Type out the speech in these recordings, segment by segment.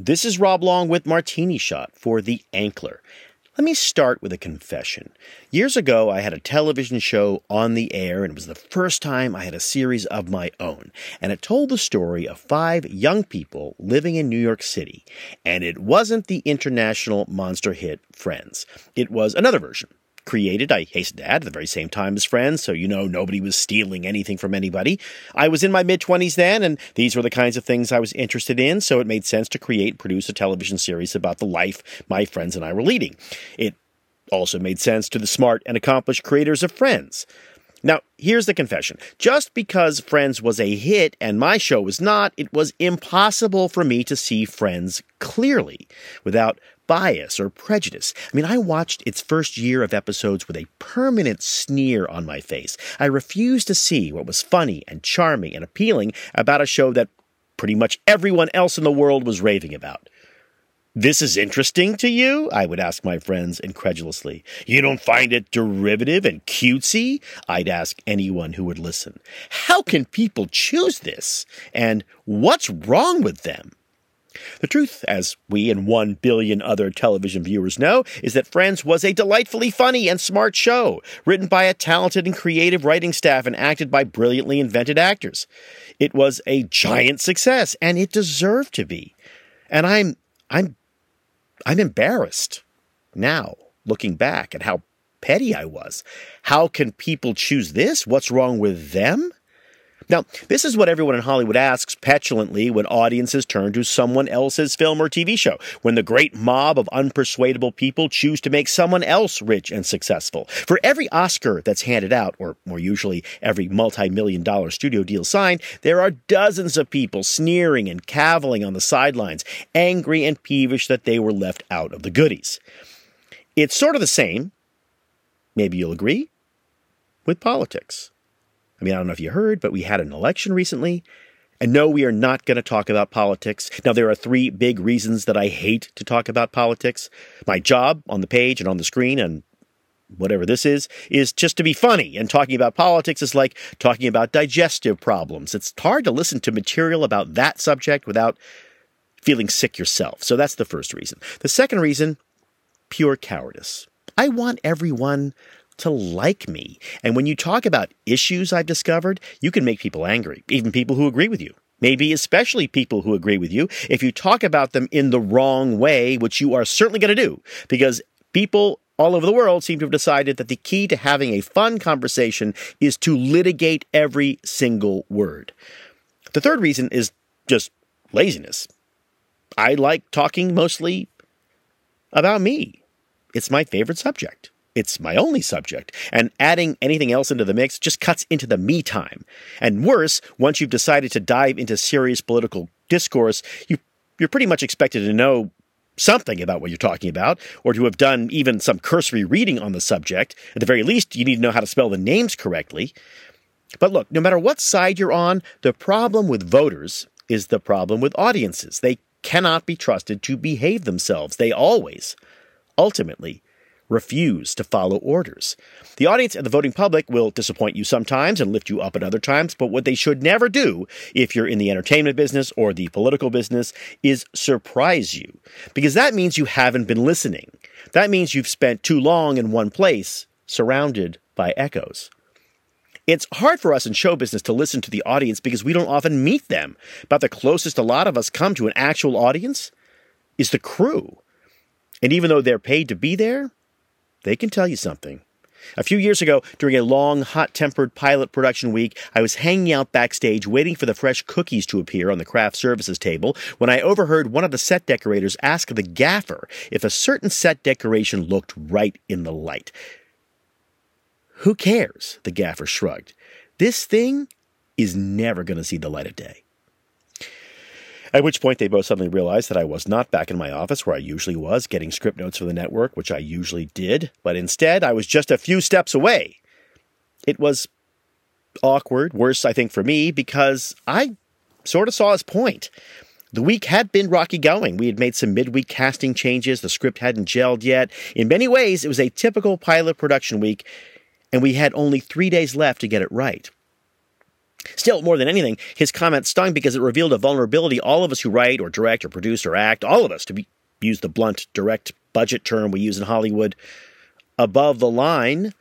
This is Rob Long with Martini Shot for The Ankler. Let me start with a confession. Years ago, I had a television show on the air, and it was the first time I had a series of my own. And it told the story of five young people living in New York City. And it wasn't the international monster hit Friends, it was another version created, I hasten to add, at the very same time as Friends, so you know nobody was stealing anything from anybody. I was in my mid 20s then, and these were the kinds of things I was interested in, so it made sense to create and produce a television series about the life my friends and I were leading. It also made sense to the smart and accomplished creators of Friends. Now, here's the confession. Just because Friends was a hit and my show was not, it was impossible for me to see Friends clearly without bias or prejudice. I mean, I watched its first year of episodes with a permanent sneer on my face. I refused to see what was funny and charming and appealing about a show that pretty much everyone else in the world was raving about. This is interesting to you? I would ask my friends incredulously. You don't find it derivative and cutesy? I'd ask anyone who would listen. How can people choose this? And what's wrong with them? The truth, as we and one billion other television viewers know, is that Friends was a delightfully funny and smart show, written by a talented and creative writing staff and acted by brilliantly invented actors. It was a giant success, and it deserved to be. And I'm I'm I'm embarrassed now, looking back at how petty I was. How can people choose this? What's wrong with them? Now, this is what everyone in Hollywood asks petulantly when audiences turn to someone else's film or TV show, when the great mob of unpersuadable people choose to make someone else rich and successful. For every Oscar that's handed out, or more usually every multi million dollar studio deal signed, there are dozens of people sneering and caviling on the sidelines, angry and peevish that they were left out of the goodies. It's sort of the same, maybe you'll agree, with politics. I mean, I don't know if you heard, but we had an election recently. And no, we are not going to talk about politics. Now, there are three big reasons that I hate to talk about politics. My job on the page and on the screen and whatever this is, is just to be funny. And talking about politics is like talking about digestive problems. It's hard to listen to material about that subject without feeling sick yourself. So that's the first reason. The second reason, pure cowardice. I want everyone to like me. And when you talk about issues I've discovered, you can make people angry, even people who agree with you. Maybe especially people who agree with you, if you talk about them in the wrong way, which you are certainly going to do, because people all over the world seem to have decided that the key to having a fun conversation is to litigate every single word. The third reason is just laziness. I like talking mostly about me. It's my favorite subject. It's my only subject, and adding anything else into the mix just cuts into the me time. And worse, once you've decided to dive into serious political discourse, you, you're pretty much expected to know something about what you're talking about, or to have done even some cursory reading on the subject. At the very least, you need to know how to spell the names correctly. But look, no matter what side you're on, the problem with voters is the problem with audiences. They cannot be trusted to behave themselves. They always, ultimately, refuse to follow orders. The audience and the voting public will disappoint you sometimes and lift you up at other times, but what they should never do, if you're in the entertainment business or the political business, is surprise you. Because that means you haven't been listening. That means you've spent too long in one place, surrounded by echoes. It's hard for us in show business to listen to the audience because we don't often meet them. About the closest a lot of us come to an actual audience is the crew. And even though they're paid to be there, they can tell you something. A few years ago, during a long, hot tempered pilot production week, I was hanging out backstage waiting for the fresh cookies to appear on the craft services table when I overheard one of the set decorators ask the gaffer if a certain set decoration looked right in the light. Who cares? The gaffer shrugged. This thing is never going to see the light of day. At which point they both suddenly realized that I was not back in my office where I usually was, getting script notes for the network, which I usually did, but instead I was just a few steps away. It was awkward, worse, I think, for me, because I sort of saw his point. The week had been rocky going. We had made some midweek casting changes. The script hadn't gelled yet. In many ways, it was a typical pilot production week, and we had only three days left to get it right. Still, more than anything, his comment stung because it revealed a vulnerability all of us who write or direct or produce or act, all of us, to be, use the blunt, direct budget term we use in Hollywood, above the line.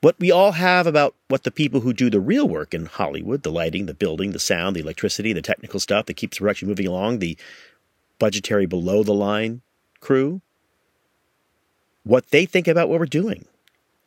What we all have about what the people who do the real work in Hollywood the lighting, the building, the sound, the electricity, the technical stuff that keeps production moving along, the budgetary below the line crew what they think about what we're doing,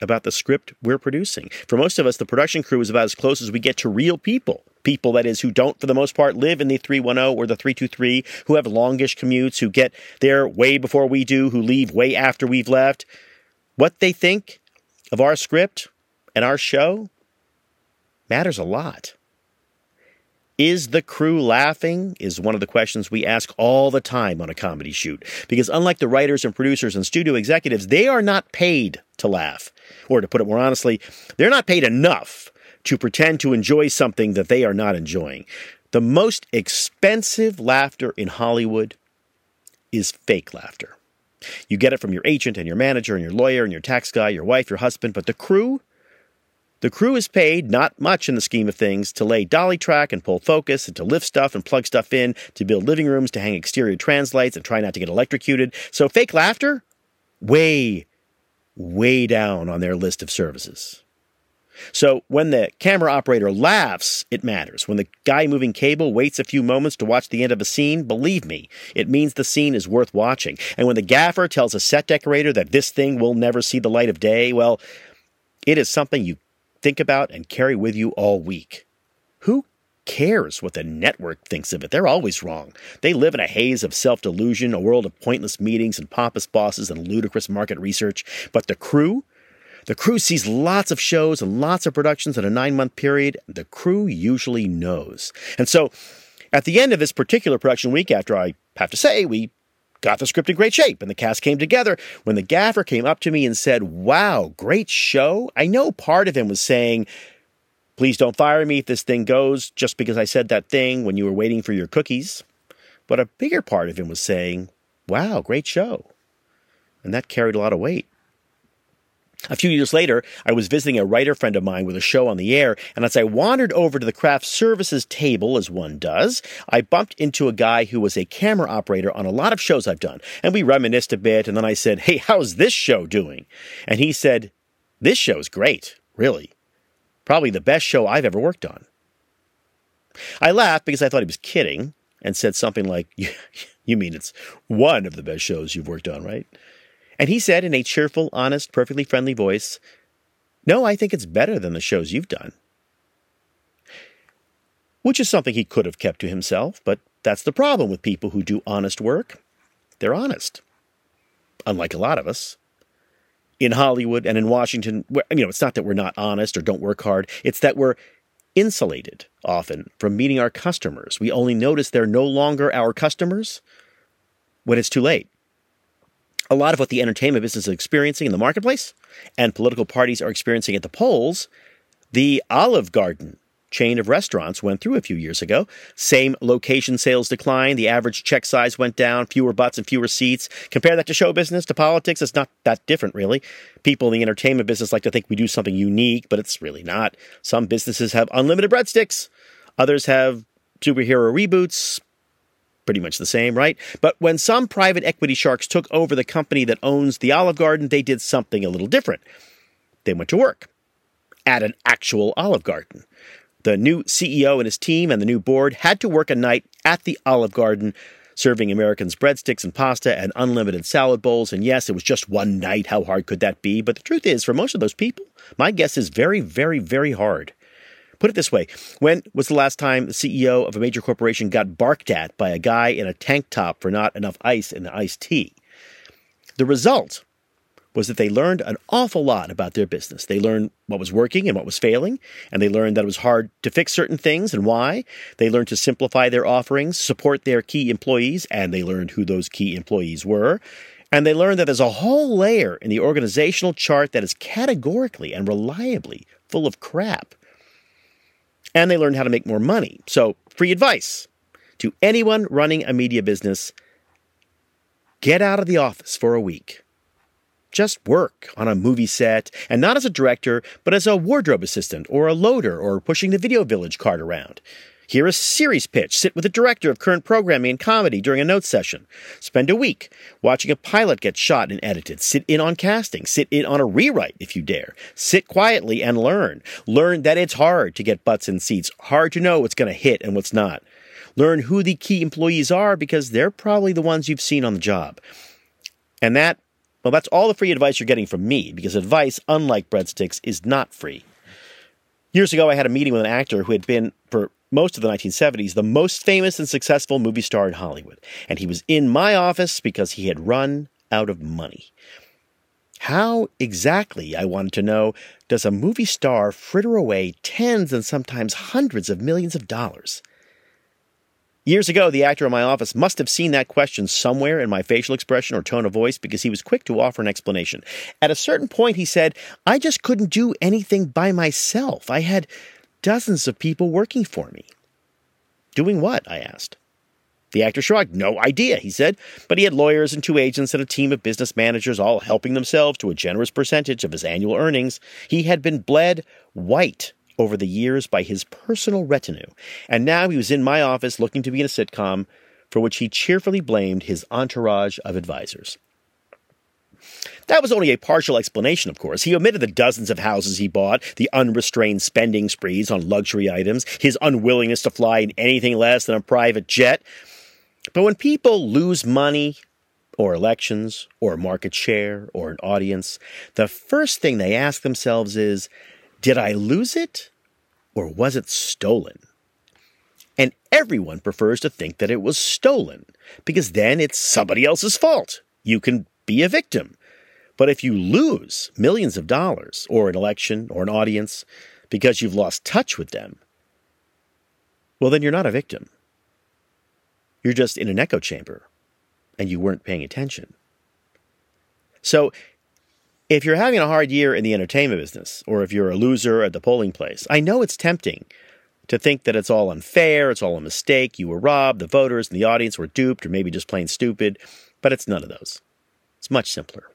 about the script we're producing. For most of us, the production crew is about as close as we get to real people. People, that is, who don't, for the most part, live in the 310 or the 323, who have longish commutes, who get there way before we do, who leave way after we've left. What they think of our script and our show matters a lot. Is the crew laughing? Is one of the questions we ask all the time on a comedy shoot. Because unlike the writers and producers and studio executives, they are not paid to laugh. Or to put it more honestly, they're not paid enough to pretend to enjoy something that they are not enjoying. The most expensive laughter in Hollywood is fake laughter. You get it from your agent and your manager and your lawyer and your tax guy, your wife, your husband, but the crew, the crew is paid not much in the scheme of things to lay dolly track and pull focus and to lift stuff and plug stuff in, to build living rooms, to hang exterior translights and try not to get electrocuted. So fake laughter, way, way down on their list of services. So when the camera operator laughs, it matters. When the guy moving cable waits a few moments to watch the end of a scene, believe me, it means the scene is worth watching. And when the gaffer tells a set decorator that this thing will never see the light of day, well, it is something you think about and carry with you all week. Who cares what the network thinks of it? They're always wrong. They live in a haze of self delusion, a world of pointless meetings and pompous bosses and ludicrous market research. But the crew, the crew sees lots of shows and lots of productions in a nine month period. The crew usually knows. And so, at the end of this particular production week, after I have to say, we got the script in great shape and the cast came together. When the gaffer came up to me and said, Wow, great show, I know part of him was saying, Please don't fire me if this thing goes just because I said that thing when you were waiting for your cookies. But a bigger part of him was saying, Wow, great show. And that carried a lot of weight. A few years later, I was visiting a writer friend of mine with a show on the air, and as I wandered over to the craft services table, as one does, I bumped into a guy who was a camera operator on a lot of shows I've done. And we reminisced a bit, and then I said, Hey, how's this show doing? And he said, This show's great, really. Probably the best show I've ever worked on. I laughed because I thought he was kidding and said something like, You mean it's one of the best shows you've worked on, right? And he said in a cheerful, honest, perfectly friendly voice, No, I think it's better than the shows you've done. Which is something he could have kept to himself, but that's the problem with people who do honest work. They're honest. Unlike a lot of us. In Hollywood and in Washington, you know, it's not that we're not honest or don't work hard, it's that we're insulated often from meeting our customers. We only notice they're no longer our customers when it's too late a lot of what the entertainment business is experiencing in the marketplace and political parties are experiencing at the polls, the Olive Garden chain of restaurants went through a few years ago. Same location sales decline. The average check size went down, fewer butts and fewer seats. Compare that to show business, to politics, it's not that different, really. People in the entertainment business like to think we do something unique, but it's really not. Some businesses have unlimited breadsticks, others have superhero reboots, pretty much the same, right? But when some private equity sharks took over the company that owns the Olive Garden, they did something a little different. They went to work at an actual Olive Garden. The new CEO and his team and the new board had to work a night at the Olive Garden serving Americans breadsticks and pasta and unlimited salad bowls. And yes, it was just one night. How hard could that be? But the truth is, for most of those people, my guess is very, very, very hard. Put it this way when was the last time the CEO of a major corporation got barked at by a guy in a tank top for not enough ice in the iced tea? The result was that they learned an awful lot about their business. They learned what was working and what was failing, and they learned that it was hard to fix certain things and why. They learned to simplify their offerings, support their key employees, and they learned who those key employees were. And they learned that there's a whole layer in the organizational chart that is categorically and reliably full of crap and they learned how to make more money. So, free advice to anyone running a media business get out of the office for a week. just work on a movie set, and not as a director, but as a wardrobe assistant or a loader or pushing the Video Village cart around. Hear a series pitch. Sit with the director of current programming and comedy during a note session. Spend a week watching a pilot get shot and edited. Sit in on casting. Sit in on a rewrite if you dare. Sit quietly and learn. Learn that it's hard to get butts in seats, hard to know what's going to hit and what's not. Learn who the key employees are because they're probably the ones you've seen on the job. And that, well, that's all the free advice you're getting from me because advice, unlike breadsticks, is not free. Years ago, I had a meeting with an actor who had been, for most of the 1970s, the most famous and successful movie star in Hollywood. And he was in my office because he had run out of money. How exactly, I wanted to know, does a movie star fritter away tens and sometimes hundreds of millions of dollars? Years ago, the actor in my office must have seen that question somewhere in my facial expression or tone of voice because he was quick to offer an explanation. At a certain point, he said, I just couldn't do anything by myself. I had dozens of people working for me. Doing what? I asked. The actor shrugged. No idea, he said, but he had lawyers and two agents and a team of business managers all helping themselves to a generous percentage of his annual earnings. He had been bled white over the years by his personal retinue, and now he was in my office looking to be in a sitcom for which he cheerfully blamed his entourage of advisors. That was only a partial explanation, of course. He omitted the dozens of houses he bought, the unrestrained spending sprees on luxury items, his unwillingness to fly in anything less than a private jet. But when people lose money, or elections, or market share, or an audience, the first thing they ask themselves is Did I lose it, or was it stolen? And everyone prefers to think that it was stolen, because then it's somebody else's fault. You can be a victim. But if you lose millions of dollars, or an election, or an audience, because you've lost touch with them, well, then you're not a victim. You're just in an echo chamber, and you weren't paying attention. So, if you're having a hard year in the entertainment business, or if you're a loser at the polling place, I know it's tempting to think that it's all unfair, it's all a mistake, you were robbed, the voters and the audience were duped, or maybe just plain stupid, but it's none of those. It's much simpler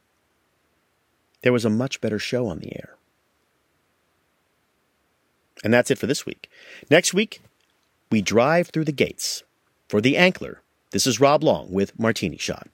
there was a much better show on the air. And that's it for this week. Next week, we drive through the gates. For The Ankler, this is Rob Long with Martini Shot.